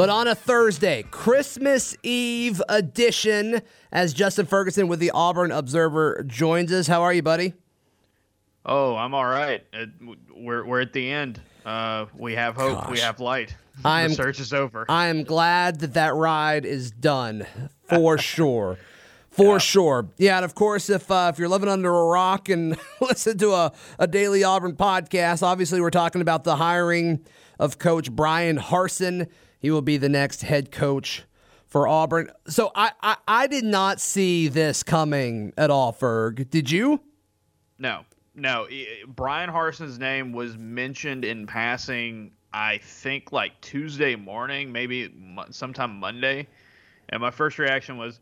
but on a Thursday, Christmas Eve edition, as Justin Ferguson with the Auburn Observer joins us. How are you, buddy? Oh, I'm all right. Uh, we're we're at the end. Uh, we have hope. Gosh. We have light. I am- the search is over. I am glad that that ride is done for sure. For sure. Yeah, and of course, if uh, if you're living under a rock and listen to a, a daily Auburn podcast, obviously we're talking about the hiring of Coach Bryan Harsin. He will be the next head coach for Auburn. So I, I, I did not see this coming at all, Ferg. Did you? no, no. Bryan Harsin's name was mentioned in passing. I think like Tuesday morning, maybe sometime Monday, and my first reaction was,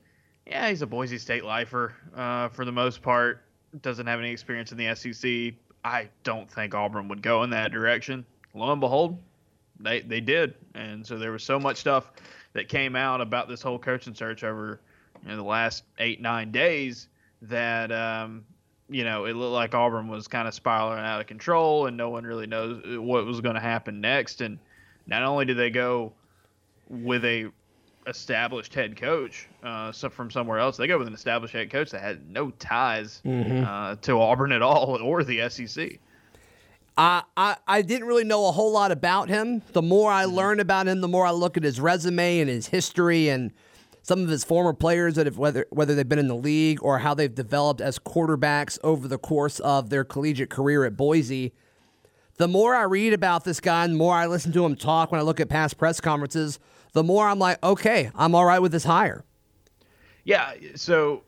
"Yeah, he's a Boise State lifer uh, for the most part. Doesn't have any experience in the SEC. I don't think Auburn would go in that direction." Lo and behold, they they did, and so there was so much stuff that came out about this whole coaching search over you know, the last eight nine days that um, you know it looked like Auburn was kind of spiraling out of control, and no one really knows what was going to happen next. And not only did they go with a established head coach uh, so from somewhere else, they go with an established head coach that had no ties uh, to Auburn at all or the SEC. I, I, I didn't really know a whole lot about him. The more I mm-hmm. learn about him, the more I look at his resume and his history and some of his former players that have whether whether they've been in the league or how they've developed as quarterbacks over the course of their collegiate career at Boise. The more I read about this guy and the more I listen to him talk when I look at past press conferences, the more I'm like, okay, I'm all right with this hire. Yeah, so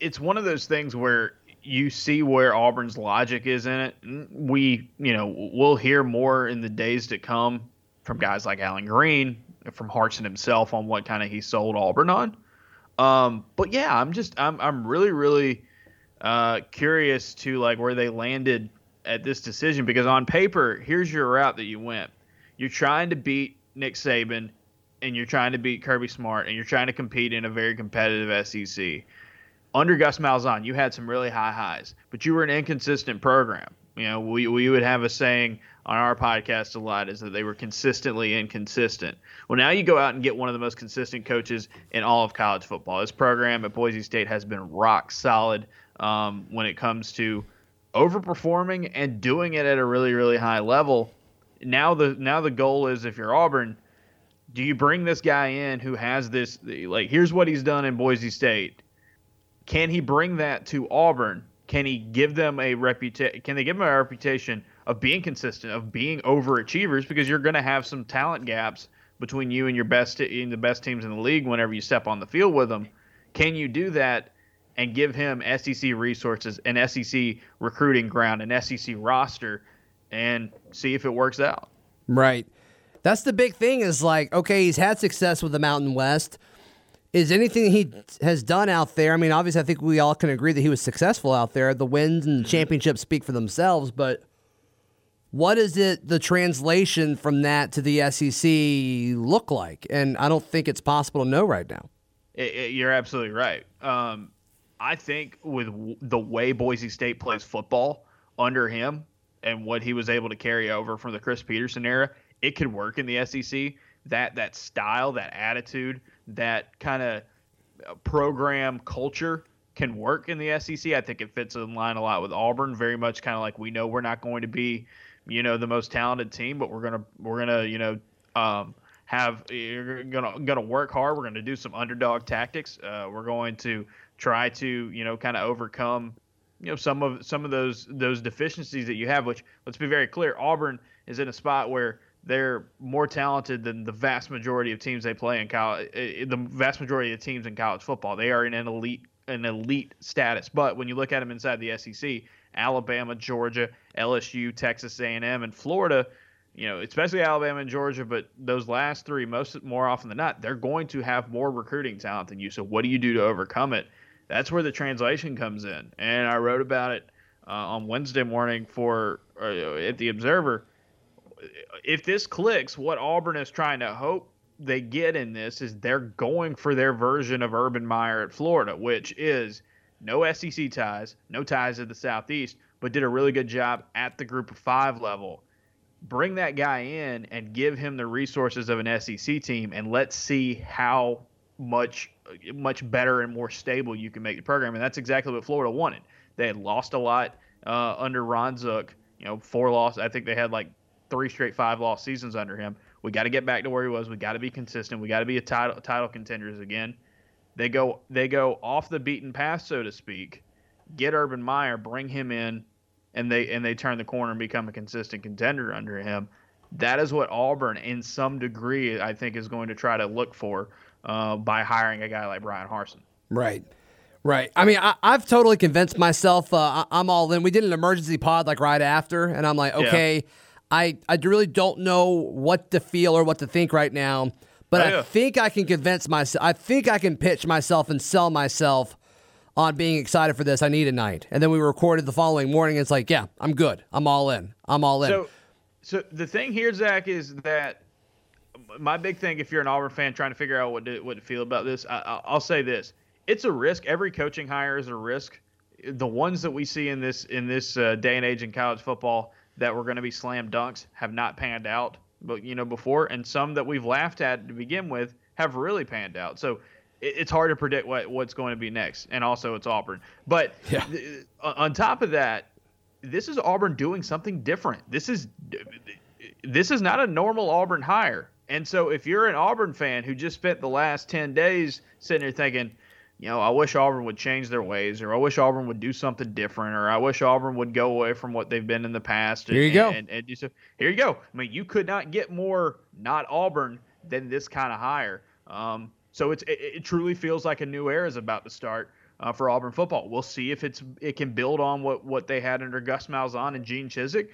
it's one of those things where you see where Auburn's logic is in it. We, you know, we'll hear more in the days to come from guys like Allen Greene, from Harsin himself on what kind of he sold Auburn on. Um, but yeah, I'm just I'm I'm really really uh, curious to like where they landed at this decision because on paper, here's your route that you went. You're trying to beat Nick Saban, and you're trying to beat Kirby Smart, and you're trying to compete in a very competitive SEC. Under Gus Malzahn, you had some really high highs, but you were an inconsistent program. You know, we, we would have a saying on our podcast a lot is that they were consistently inconsistent. Well, now you go out and get one of the most consistent coaches in all of college football. This program at Boise State has been rock solid um, when it comes to overperforming and doing it at a really really high level. Now the now the goal is if you're Auburn, do you bring this guy in who has this like here's what he's done in Boise State? Can he bring that to Auburn? Can he give them a reputation? Can they give him a reputation of being consistent, of being overachievers? Because you're going to have some talent gaps between you and your best in the best teams in the league whenever you step on the field with them. Can you do that and give him SEC resources, an SEC recruiting ground, an SEC roster, and see if it works out? Right. That's the big thing is like, okay, he's had success with the Mountain West. Is anything he has done out there? I mean, obviously, I think we all can agree that he was successful out there. The wins and the championships speak for themselves, but what is it, the translation from that to the SEC look like? And I don't think it's possible to know right now. It, it- you're absolutely right. Um, I think with w- the way Boise State plays football under him and what he was able to carry over from the Chris Petersen era, it could work in the SEC. That that style, that attitude, that kind of program culture can work in the SEC. I think it fits in line a lot with Auburn. Very much kind of like we know we're not going to be, you know, the most talented team, but we're gonna we're gonna you know um, have you're gonna gonna work hard. We're gonna do some underdog tactics. Uh, we're going to try to you know kind of overcome you know some of some of those those deficiencies that you have. Which let's be very clear, Auburn is in a spot where they're more talented than the vast majority of teams they play in college. The vast majority of teams in college football, they are in an elite an elite status. But when you look at them inside the SEC, Alabama, Georgia, LSU, Texas A&M, and Florida, you know, especially Alabama and Georgia, but those last three, most more often than not, they're going to have more recruiting talent than you. So what do you do to overcome it? That's where the translation comes in. And I wrote about it uh, on Wednesday morning for uh, at the Observer. If this clicks, what Auburn is trying to hope they get in this is they're going for their version of Urban Meyer at Florida, which is no SEC ties, no ties to the Southeast, but did a really good job at the Group of Five level bring that guy in and give him the resources of an SEC team, and let's see how much much better and more stable you can make the program. And that's exactly what Florida wanted. They had lost a lot uh, under Ron Zook. You know, four loss. I think they had like three straight five loss seasons under him. We got to get back to where he was. We got to be consistent. We got to be a title title contenders again. They go they go off the beaten path, so to speak. Get Urban Meyer, bring him in, and they and they turn the corner and become a consistent contender under him. That is what Auburn, in some degree, I think, is going to try to look for uh, by hiring a guy like Bryan Harsin. Right. Right. I mean, I, have totally convinced myself uh, I, am all in. We did an emergency pod like right after, and I'm like, okay, yeah. I, I really don't know what to feel or what to think right now, but oh, yeah. I think I can convince myself. I think I can pitch myself and sell myself on being excited for this. I need a night. And then we recorded the following morning. It's like, yeah, I'm good. I'm all in. I'm all in. So, so the thing here, Zac, is that my big thing, if you're an Auburn fan trying to figure out what to, what to feel about this, I, I'll say this: it's a risk. Every coaching hire is a risk. The ones that we see in this in this uh, day and age in college football that were going to be slam dunks have not panned out, but you know before, and some that we've laughed at to begin with have really panned out. So it's hard to predict what what's going to be next, and also it's Auburn. But yeah. th- uh, on top of that, this is Auburn doing something different. This is this is not a normal Auburn hire. And so if you're an Auburn fan who just spent the last 10 days sitting there thinking, you know, I wish Auburn would change their ways, or I wish Auburn would do something different, or I wish Auburn would go away from what they've been in the past. And, here you go. And, and, and so, here you go. I mean, you could not get more not Auburn than this kind of hire. Um, so it's it, it, truly feels like a new era is about to start uh, for Auburn football. We'll see if it's it can build on what what they had under Gus Malzahn and Gene Chizik,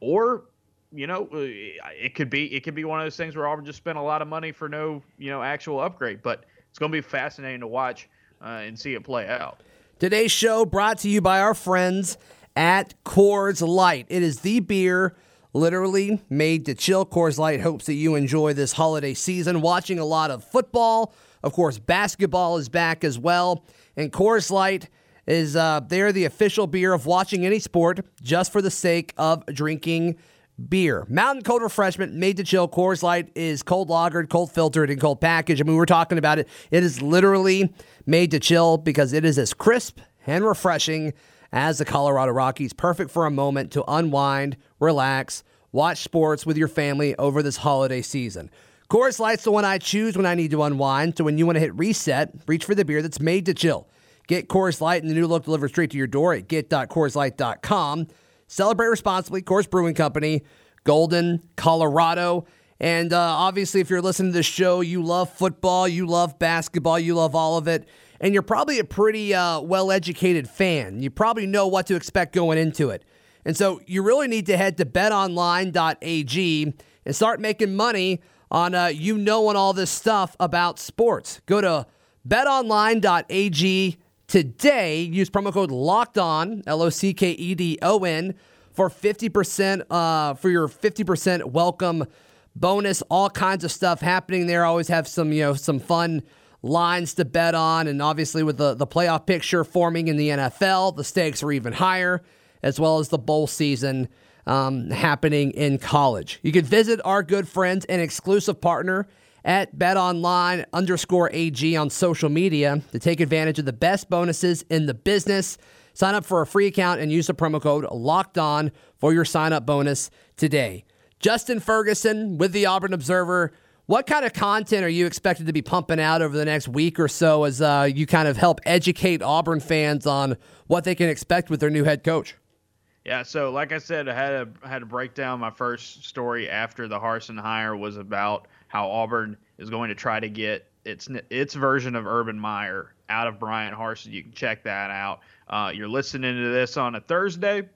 or you know uh, it could be it could be one of those things where Auburn just spent a lot of money for no you know actual upgrade. But it's going to be fascinating to watch uh, and see it play out. Today's show brought to you by our friends at Coors Light. It is the beer literally made to chill. Coors Light hopes that you enjoy this holiday season, watching a lot of football. Of course, basketball is back as well. And Coors Light is uh, they're the official beer of watching any sport just for the sake of drinking beer. Mountain cold refreshment made to chill. Coors Light is cold lagered, cold filtered, and cold packaged. I mean, we were talking about it. It is literally made to chill because it is as crisp and refreshing as the Colorado Rockies. Perfect for a moment to unwind, relax, watch sports with your family over this holiday season. Coors Light's the one I choose when I need to unwind. So when you want to hit reset, reach for the beer that's made to chill. Get Coors Light and the new look delivered straight to your door at get.coorslight.com. Celebrate responsibly. Coors Brewing Company, Golden, Colorado. And uh, obviously, if you're listening to this show, you love football, you love basketball, you love all of it and you're probably a pretty uh, well educated fan. You probably know what to expect going into it. And so you really need to head to betonline.ag and start making money on uh, you knowing all this stuff about sports. Go to betonline.ag today. Use promo code locked on, L O C K E D O N, for 50% uh, for your 50% welcome bonus. All kinds of stuff happening there. Always have some, you know, some fun lines to bet on. And obviously, with the, the playoff picture forming in the NFL, the stakes are even higher, as well as the bowl season um, happening in college. You can visit our good friends and exclusive partner at betonline underscore AG on social media to take advantage of the best bonuses in the business. Sign up for a free account and use the promo code locked on for your sign up bonus today. Justin Ferguson with the Auburn Observer what kind of content are you expected to be pumping out over the next week or so as uh, you kind of help educate Auburn fans on what they can expect with their new head coach? Yeah, so like I said, I had a had to break down my first story after the Harsin hire was about how Auburn is going to try to get its its version of Urban Meyer out of Bryan Harsin. You can check that out. Uh, you're listening to this on a Thursday.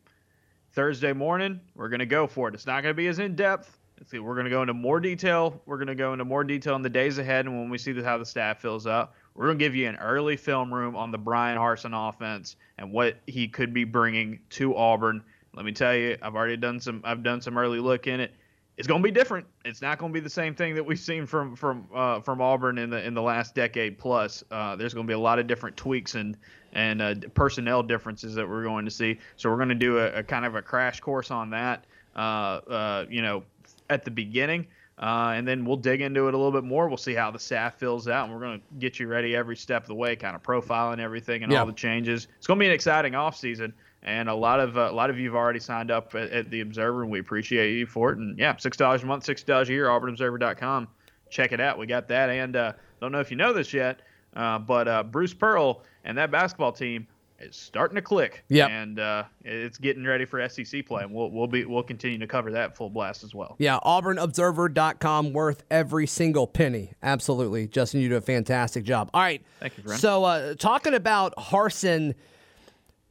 Thursday morning, we're going to go for it. It's not going to be as in depth see, we're going to go into more detail. We're going to go into more detail in the days ahead, and when we see how the staff fills up, we're going to give you an early film room on the Bryan Harsin offense and what he could be bringing to Auburn. Let me tell you, I've already done some. I've done some early look in it. It's going to be different. It's not going to be the same thing that we've seen from from uh, from Auburn in the in the last decade plus. Uh, there's going to be a lot of different tweaks and and uh, personnel differences that we're going to see. So we're going to do a, a kind of a crash course on that. Uh, uh, you know, at the beginning. Uh, and then we'll dig into it a little bit more. We'll see how the staff fills out, and we're going to get you ready every step of the way, kind of profiling everything and Yeah. all the changes. It's going to be an exciting offseason, and a lot of uh, a lot of you have already signed up at, at the Observer, and we appreciate you for it. And yeah, six dollars a month, six dollars a year. AuburnObserver.com. Check it out. We got that, and uh, don't know if you know this yet, uh, but uh, Bruce Pearl and that basketball team is starting to click. Yep. and uh, it's getting ready for SEC play, and we'll we'll be we'll continue to cover that full blast as well. Yeah, auburnobserver.com worth every single penny. Absolutely. Justin, you do a fantastic job. All right. Thank you, friend. So, uh, talking about Harsin,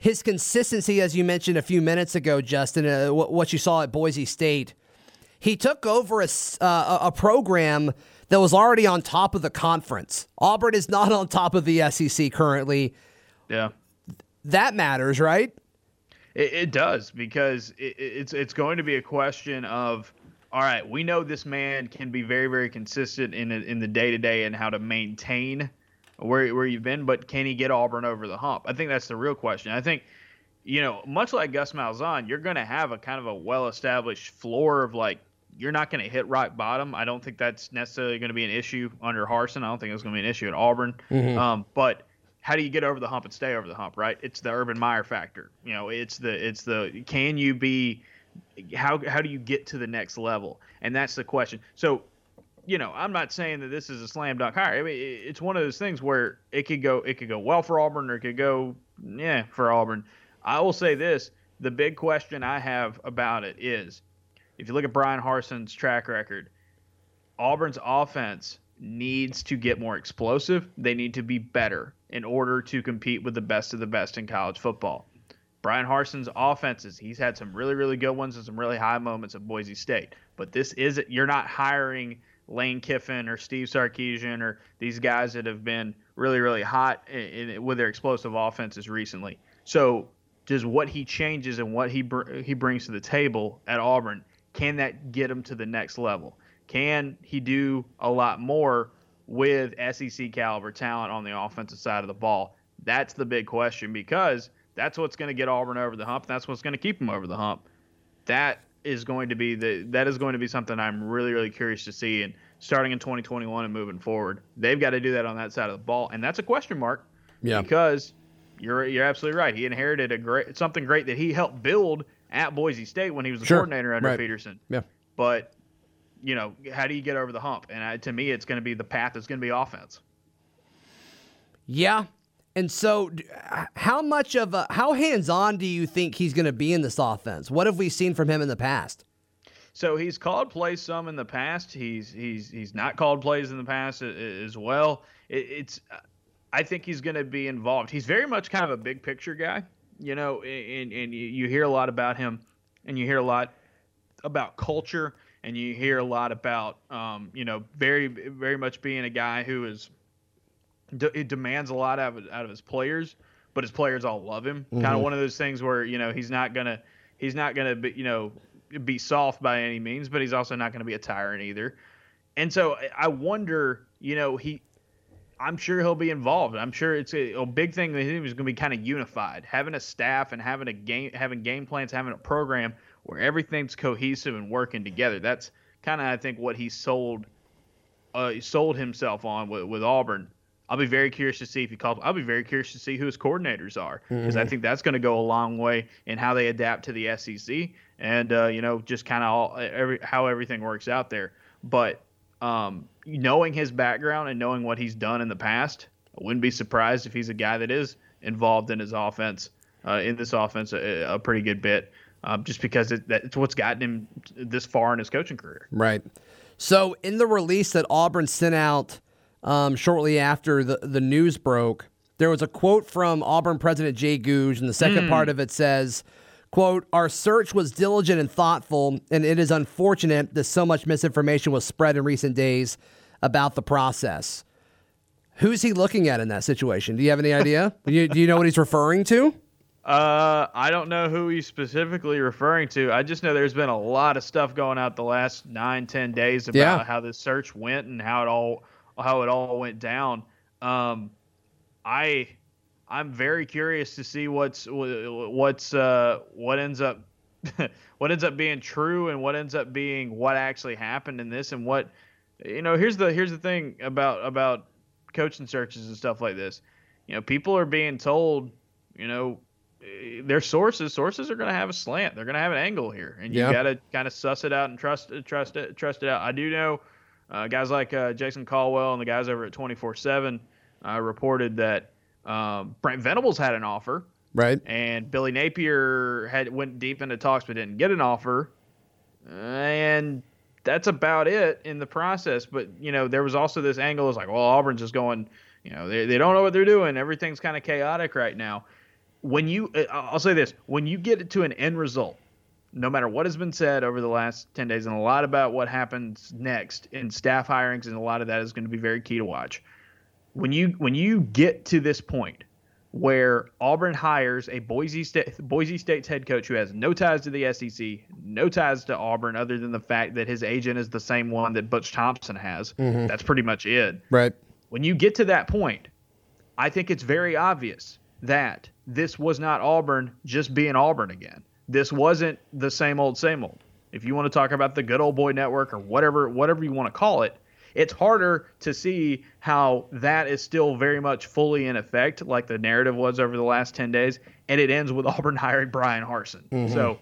his consistency, as you mentioned a few minutes ago, Justin, uh, wh- what you saw at Boise State, he took over a, uh, a a program that was already on top of the conference. Auburn is not on top of the SEC currently. Yeah. That matters, right? It, it does because it, it's it's going to be a question of all right. We know this man can be very very consistent in in the day to day and how to maintain where where you've been, but can he get Auburn over the hump? I think that's the real question. I think you know much like Gus Malzahn, you're going to have a kind of a well established floor of like. You're not going to hit rock bottom. I don't think that's necessarily going to be an issue under Harsin. I don't think it's going to be an issue at Auburn. Um, but how do you get over the hump and stay over the hump right it's the urban meyer factor you know it's the it's the can you be how how do you get to the next level and that's the question so you know i'm not saying that this is a slam dunk hire i mean it's one of those things where it could go it could go well for auburn or it could go yeah for auburn i will say this the big question i have about it is if you look at bryan harsin's track record Auburn's offense needs to get more explosive. They need to be better in order to compete with the best of the best in college football. Bryan Harsin's offenses, he's had some really, really good ones and some really high moments at Boise State. But this isn't, you're not hiring Lane Kiffin or Steve Sarkisian or these guys that have been really, really hot in, in, with their explosive offenses recently. So, does what he changes and what he br- he brings to the table at Auburn can that get him to the next level? Can he do a lot more with SEC caliber talent on the offensive side of the ball? That's the big question because that's what's going to get Auburn over the hump. That's what's going to keep them over the hump. That is going to be the that is going to be something I'm really really curious to see and starting in 2021 and moving forward. They've got to do that on that side of the ball and that's a question mark Yeah. because you're you're absolutely right. He inherited a great something great that he helped build at Boise State when he was the Sure. coordinator under Right. Petersen. Yeah. But you know, how do you get over the hump? And I, to me, it's going to be the path is going to be offense. Yeah. And so, how much of a how hands on do you think he's going to be in this offense? What have we seen from him in the past? So he's called plays some in the past. He's he's he's not called plays in the past as well. It, it's I think he's going to be involved. He's very much kind of a big picture guy, you know, and and you hear a lot about him, and you hear a lot about culture, and you hear a lot about um, you know very very much being a guy who is de- it demands a lot out of out of his players, but his players all love him. Kind of one of those things where you know he's not gonna he's not gonna be you know be soft by any means, but he's also not gonna be a tyrant either. And so I- wonder, you know, he. I'm sure he'll be involved. I'm sure it's a, a big thing that he was going to be kind of unified, having a staff and having a game, having game plans, having a program where everything's cohesive and working together. That's kind of I think what he sold uh, sold himself on with, with Auburn. I'll be very curious to see if he calls. I'll be very curious to see who his coordinators are because I think that's going to go a long way in how they adapt to the SEC and uh, you know just kind of every how everything works out there. But um, knowing his background and knowing what he's done in the past, I wouldn't be surprised if he's a guy that is involved in his offense uh, in this offense a, a pretty good bit. Um, just because it, that's what's gotten him this far in his coaching career. Right. So, in the release that Auburn sent out um, shortly after the, the news broke, there was a quote from Auburn President Jay Gogue, and the second part of it says, Quote, our search was diligent and thoughtful, and it is unfortunate that so much misinformation was spread in recent days about the process. Who's he looking at in that situation? Do you have any idea? do, you, do you know what he's referring to? Uh, I don't know who he's specifically referring to. I just know there's been a lot of stuff going out the last nine, ten days about Yeah. how the search went and how it all how it all went down. Um, I I'm very curious to see what's what's uh what ends up what ends up being true and what ends up being what actually happened in this and what you know here's the here's the thing about about coaching searches and stuff like this you know people are being told you know their sources sources are going to have a slant they're going to have an angle here and you Yeah. got to kind of suss it out and trust trust it trust it out i do know uh, guys like uh, jason caldwell and the guys over at 24-7 uh, reported that um, brent venables had an offer Right. and Billy Napier had went deep into talks but didn't get an offer, and that's about it in the process. But you know, there was also this angle is like, well, Auburn's just going, you know, they they don't know what they're doing. Everything's kind of chaotic right now. When you, uh, I'll say this, when you get to an end result, no matter what has been said over the last 10 days and a lot about what happens next in staff hirings and a lot of that is going to be very key to watch when you when you get to this point where Auburn hires a Boise State Boise State's head coach who has no ties to the SEC, no ties to Auburn other than the fact that his agent is the same one that Butch Thompson has. Mm-hmm. That's pretty much it. Right. When you get to that point, I think it's very obvious that this was not Auburn just being Auburn again. This wasn't the same old same old. If you want to talk about the good old boy network or whatever whatever you want to call it, it's harder to see how that is still very much fully in effect, like the narrative was over the last 10 days. And it ends with Auburn hiring Bryan Harsin. So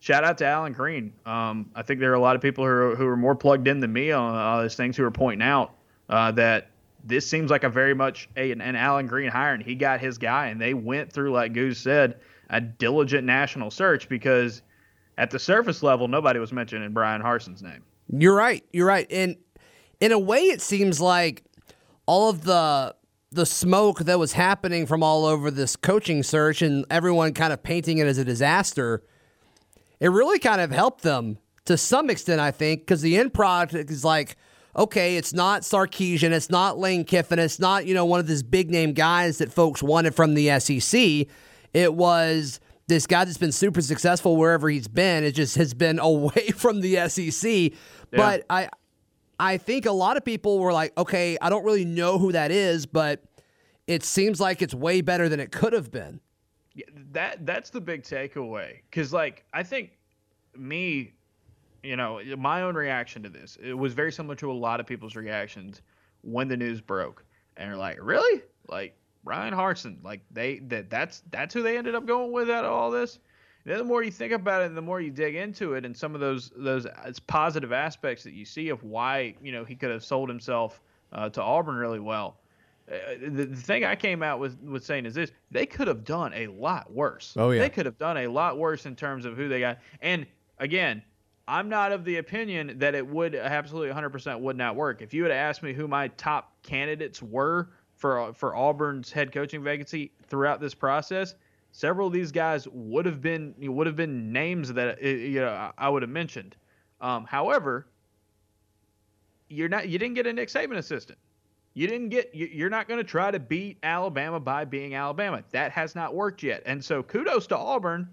shout out to Allen Greene. Um, I think there are a lot of people who are, who are more plugged in than me on all these things who are pointing out uh, that this seems like a very much a, an, an Allen Greene hiring. He got his guy, and they went through, like Gogue said, a diligent national search because at the surface level, nobody was mentioning Bryan Harsin's name. You're right. You're right. And in a way, it seems like all of the the smoke that was happening from all over this coaching search and everyone kind of painting it as a disaster, it really kind of helped them to some extent, I think, because the end product is like, okay, it's not Sarkisian, it's not Lane Kiffin, it's not, you know, one of these big name guys that folks wanted from the SEC. It was this guy that's been super successful wherever he's been. It just has been away from the SEC. But I I think a lot of people were like, okay, I don't really know who that is, but it seems like it's way better than it could have been. Yeah, that that's the big takeaway because like i think me you know my own reaction to this it was very similar to a lot of people's reactions when the news broke and they're like really like Bryan Harsin. like they that that's that's who they ended up going with out of all this then the more you think about it and the more you dig into it and some of those those positive aspects that you see of why you know he could have sold himself uh, to Auburn really well uh, the, the thing I came out with, with saying is this: they could have done a lot worse. Oh, yeah. they could have done a lot worse in terms of who they got. And again, I'm not of the opinion that it would absolutely 100% would not work. If you had asked me who my top candidates were for for Auburn's head coaching vacancy throughout this process, several of these guys would have been would have been names that uh, you know I- would have mentioned. Um, however, you're not you didn't get a Nick Saban assistant. You didn't get. you- You're not going to try to beat Alabama by being Alabama. That has not worked yet. And so, kudos to Auburn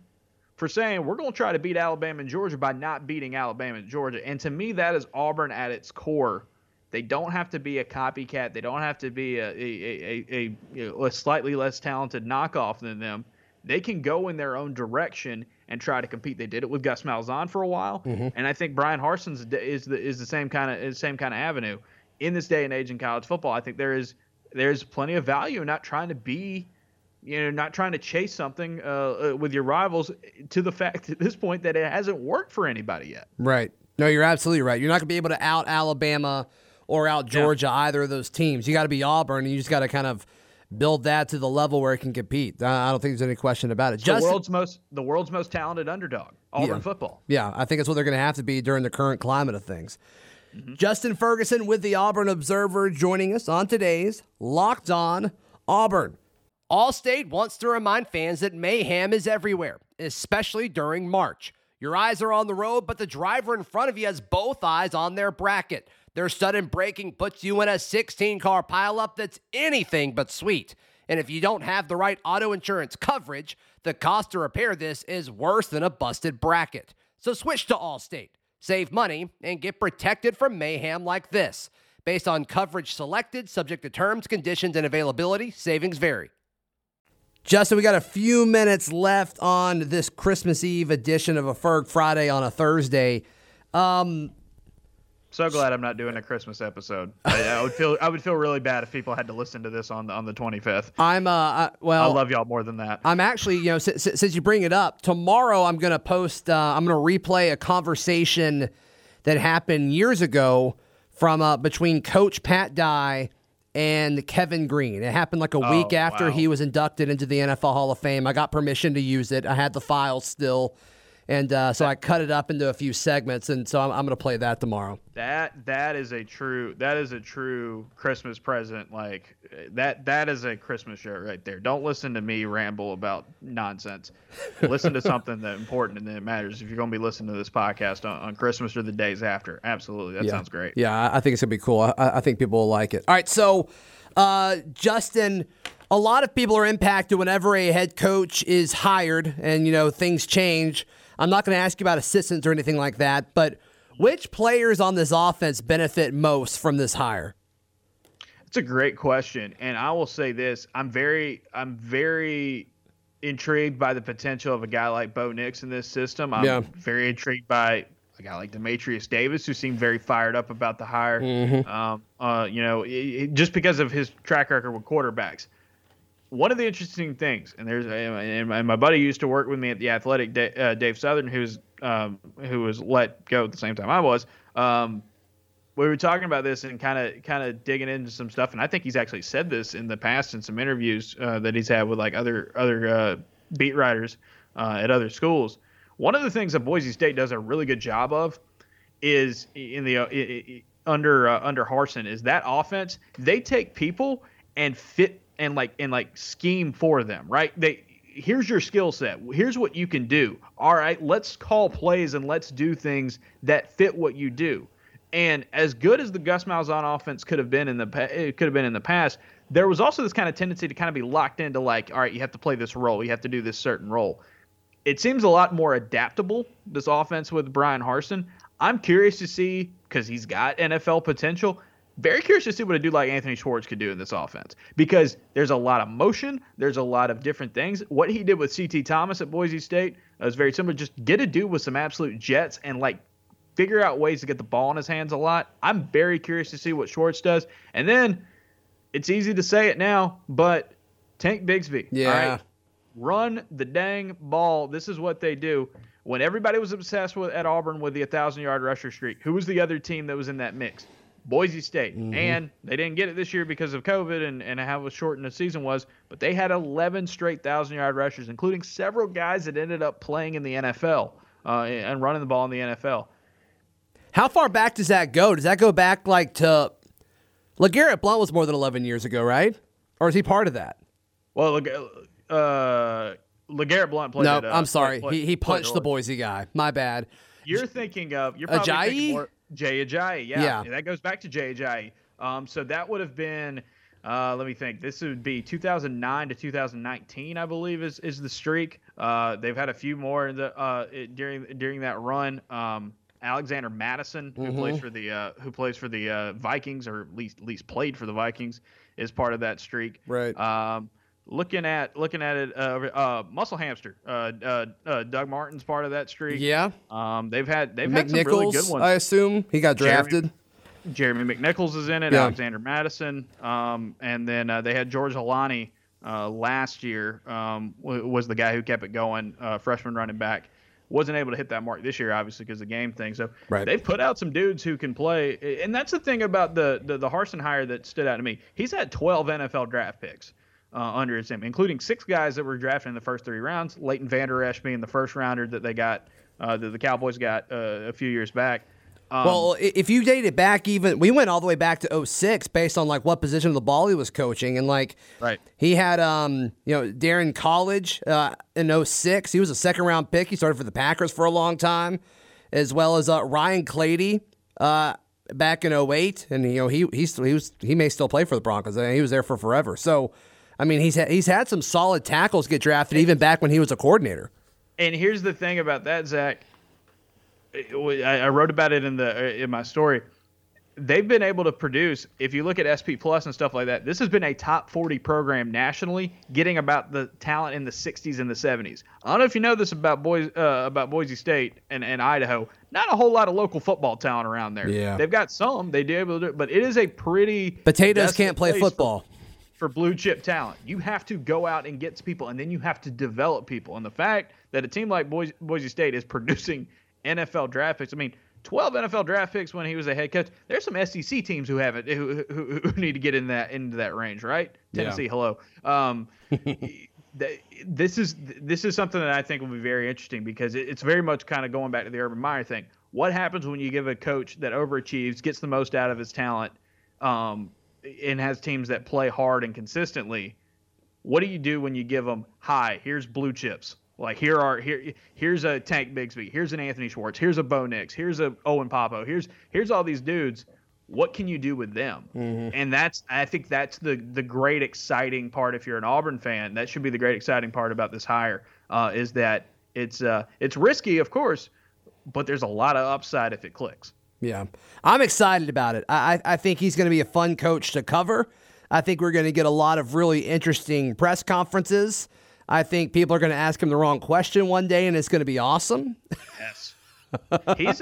for saying we're going to try to beat Alabama and Georgia by not beating Alabama and Georgia. And to me, that is Auburn at its core. They don't have to be a copycat. They don't have to be a a, a, a, you know, a slightly less talented knockoff than them. They can go in their own direction and try to compete. They did it with Gus Malzahn for a while, and I think Bryan Harsin's is the is the same kind of is same kind of avenue in this day and age in college football. I think there is there's plenty of value in not trying to be, you know, not trying to chase something uh, uh, with your rivals to the fact at this point that it hasn't worked for anybody yet. Right. No, you're absolutely right. You're not going to be able to out Alabama or out Georgia, either of those teams. You got to be Auburn, and you just got to kind of build that to the level where it can compete. I don't think there's any question about it. the world's most the world's most talented underdog, Auburn Yeah. football. Yeah, I think that's what they're going to have to be during the current climate of things. Mm-hmm. Justin Ferguson with the Auburn Observer joining us on today's Locked On Auburn. Allstate wants to remind fans that mayhem is everywhere, especially during March. Your eyes are on the road, but the driver in front of you has both eyes on their bracket. Their sudden braking puts you in a 16 car pileup that's anything but sweet. And if you don't have the right auto insurance coverage, the cost to repair this is worse than a busted bracket. So switch to Allstate, save money, and get protected from mayhem like this. Based on coverage selected, subject to terms, conditions, and availability, savings vary. Justin, we got a few minutes left on this Christmas Eve edition of a Ferg Friday on a Thursday. Um, so glad I'm not doing a Christmas episode. I, I, would feel I would feel really bad if people had to listen to this on the on the 25th. I'm uh I, well. I love y'all more than that. I'm actually you know since, since you bring it up tomorrow I'm gonna post uh, I'm gonna replay a conversation that happened years ago from uh, between Coach Pat Dye and Kevin Greene. It happened like a oh, week after wow. he was inducted into the NFL Hall of Fame. I got permission to use it. I had the file still. And uh, so I cut it up into a few segments, and so I'm, I'm going to play that tomorrow. That that is a true that is a true Christmas present. Like that that is a Christmas show right there. Don't listen to me ramble about nonsense. listen to something that important and that matters. If you're going to be listening to this podcast on, on, Christmas or the days after, absolutely, that yeah. sounds great. Yeah, I think it's going to be cool. I, I, think people will like it. All right, so uh, Justin a lot of people are impacted whenever a head coach is hired and you know things change I'm not going to ask you about assistants or anything like that, but which players on this offense benefit most from this hire? It's a great question, and I will say this: I'm very, I'm very intrigued by the potential of a guy like Bo Nix in this system. I'm yeah. very intrigued by a guy like Demetrius Davis, who seemed very fired up about the hire. Mm-hmm. Um, uh, you know, it, it, just because of his track record with quarterbacks one of the interesting things, and there's and my buddy used to work with me at the Athletic, uh, Dave Southern, who's um, who was let go at the same time I was. Um, we were talking about this and kind of kind of digging into some stuff, and I think he's actually said this in the past in some interviews uh, that he's had with like other other uh, beat writers uh, at other schools. One of the things that Boise State does a really good job of is in the under uh, under Harsin is that offense they take people and fit and like and like scheme for them, right? They here's your skill set. Here's what you can do. All right, let's call plays and let's do things that fit what you do. And as good as the Gus Malzahn offense could have been in the it eh, could have been in the past, there was also this kind of tendency to kind of be locked into like, all right, you have to play this role, you have to do this certain role. It seems a lot more adaptable this offense with Bryan Harsin. I'm curious to see because he's got NFL potential very curious to see what a dude like Anthony Schwartz could do in this offense because there's a lot of motion, there's a lot of different things. What he did with CT Thomas at Boise State uh, was very similar. Just get a dude with some absolute jets and like figure out ways to get the ball in his hands a lot. I'm very curious to see what Schwartz does. And then it's easy to say it now, but Tank Bigsby. Yeah. Run the dang ball. This is what they do. When everybody was obsessed with at Auburn with the 1,000 yard rusher streak, who was the other team that was in that mix? Boise State. Mm-hmm. And they didn't get it this year because of COVID and, and how shortened the season was, but they had 11 straight 1,000 yard rushers, including several guys that ended up playing in the NFL uh, and running the ball in the NFL. How far back does that go? Does that go back like to. LeGarrette Blunt was more than 11 years ago, right? Or is he part of that? Well, uh, LeGarrette Blunt played. No, uh, I'm sorry. Played, he, he punched the Boise guy. My bad. You're thinking of. You're probably Ajayi? more, Jay Ajayi, yeah. yeah. That goes back to Jay Ajayi. Um, so that would have been, uh, let me think. This would be 2009 to 2019, I believe, is is the streak. Uh, they've had a few more in the uh, during during that run. Um, Alexander Mattison, who Mhm. plays for the uh, who plays for the uh, Vikings, or at least at least played for the Vikings, is part of that streak. Right. Um, looking at looking at it, uh, uh, Muscle Hamster, uh, uh, uh, Doug Martin's part of that streak. Yeah. Um, they've had they've had some really good ones. I assume. He got drafted. Jeremy McNichols is in it. Yeah. Alexander Mattison, um, and then uh, they had George Holani uh, last year. Um, was the guy who kept it going, uh, freshman running back. Wasn't able to hit that mark this year, obviously, because the game thing. So Right. they've put out some dudes who can play, and that's the thing about the the, the Harsin hire that stood out to me. He's had 12 NFL draft picks. Uh, under his name, including six guys that were drafted in the first three rounds. Leighton Vander Esch being the first rounder that they got, uh, that the Cowboys got uh, a few years back. Um, Well, if you date it back, even we went all the way back to 06 based on like what position of the ball he was coaching, and like Right. he had um you know Daryn Colledge uh, in 06. He was a second round pick. He started for the Packers for a long time, as well as uh, Ryan Clady uh, back in 08. and you know he he's he was he may still play for the Broncos. I mean, he was there for forever. So I mean he's ha- he's had some solid tackles get drafted even back when he was a coordinator. And here's the thing about that, Zac. I wrote about it in the in my story. They've been able to produce. If you look at SP Plus and stuff like that, this has been a top 40 program nationally, getting about the talent in the 60s and the 70s. I don't know if you know this about boys uh, about Boise State and, and Idaho. Not a whole lot of local football talent around there. Yeah. they've got some. They do able to do it, but it is a pretty Potatoes can't play place for- football. For blue chip talent. You have to go out and get people, and then you have to develop people. And the fact that a team like Boise, Boise State is producing NFL draft picks, I mean, 12 NFL draft picks when he was a head coach. There's some SEC teams who haven't who, who, who need to get in that into that range, right? Tennessee, hello. Um, th- this is this is something that I think will be very interesting because it- it's very much kind of going back to the Urban Meyer thing. What happens when you give a coach that overachieves, gets the most out of his talent, um, and has teams that play hard and consistently? What do you do when you give them, "Hi, here's blue chips. Like here are here here's a Tank Bigsby, here's an Anthony Schwartz, here's a Bo Nix, here's a Owen Pappoe, here's here's all these dudes. What can you do with them? And that's I think that's the the great exciting part. If you're an Auburn fan, that should be the great exciting part about this hire uh, is that it's uh, it's risky, of course, but there's a lot of upside if it clicks. Yeah, I'm excited about it. I, I think he's going to be a fun coach to cover. I think we're going to get a lot of really interesting press conferences. I think people are going to ask him the wrong question one day, and it's going to be awesome. Yes. He's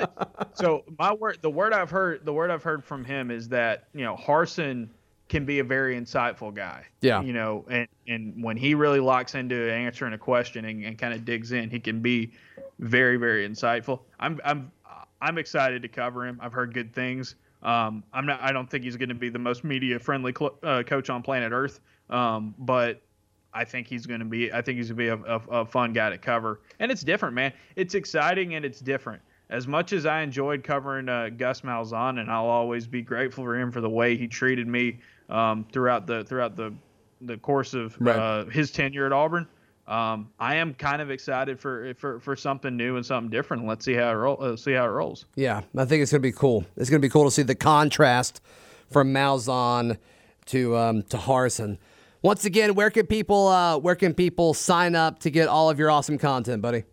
so my word. The word I've heard, the word I've heard from him is that you know Harsin can be a very insightful guy. Yeah. You know, and and when he really locks into answering a question and, and kind of digs in, he can be very very insightful. I'm I'm I'm excited to cover him. I've heard good things. Um, I'm not. I don't think he's going to be the most media friendly cl- uh, coach on planet Earth. Um, but I think he's going to be. I think he's going to be a, a, a fun guy to cover, and it's different, man. It's exciting and it's different. As much as I enjoyed covering uh, Gus Malzahn, and I'll always be grateful for him for the way he treated me um, throughout the throughout the the course of Right. uh, his tenure at Auburn. Um, I am kind of excited for, for for something new and something different. Let's see how it roll, uh, see how it rolls. Yeah, I think it's going to be cool. It's going to be cool to see the contrast from Malzahn to um, to Harsin. Once again, where can people uh, where can people sign up to get all of your awesome content, buddy?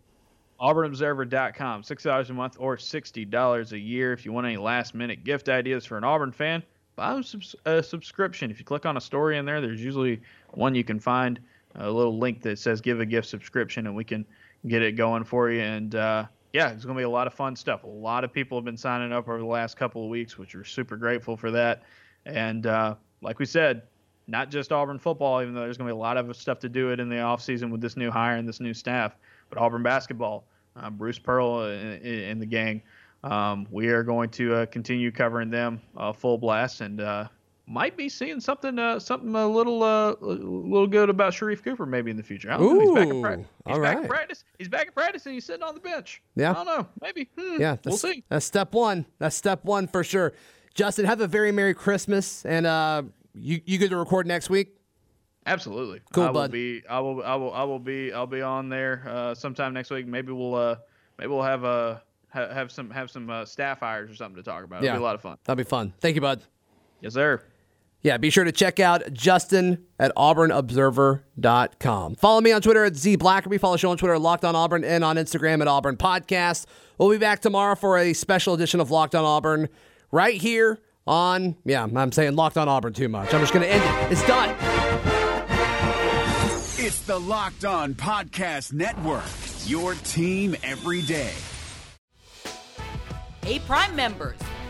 AuburnObserver.com, six dollars a month or sixty dollars a year. If you want any last minute gift ideas for an Auburn fan, buy subs- a subscription. If you click on a story in there, there's usually one you can find a little link that says "Give a gift subscription," and we can get it going for you. And uh, yeah, it's gonna be a lot of fun stuff. A lot of people have been signing up over the last couple of weeks, which we're super grateful for that. And uh, like we said, not just Auburn football, even though there's going to be a lot of stuff to do it in the offseason with this new hire and this new staff, but Auburn basketball, uh, Bruce Pearl and, and the gang. Um, we are going to uh, continue covering them uh, full blast and uh, might be seeing something uh, something a little uh, a little good about Sharife Cooper maybe in the future. I don't know. He's back in practice. Ooh, He's back in practice. He's back in practice and he's sitting on the bench. Yeah. I don't know. Maybe. Hmm, Yeah, we'll see. That's step one. That's step one for sure. Justin, have a very merry Christmas, and uh, you you get to record next week. Absolutely. Cool, I will bud. be. I will. I will. I will be. I'll be on there uh, sometime next week. Maybe we'll. Uh, maybe we'll have a have some have some uh, staff hires or something to talk about. It'll Yeah, be a lot of fun. That'll be fun. Thank you, bud. Yes, sir. Yeah, be sure to check out Justin at auburnobserver.com. Follow me on Twitter at Z Blackerby. Follow the show on Twitter at Locked on Auburn and on Instagram at Auburn Podcast. We'll be back tomorrow for a special edition of Locked on Auburn right here on, yeah, I'm saying Locked on Auburn too much. I'm just going to end it. It's done. It's the Locked On Podcast Network, your team every day. Hey, Prime members,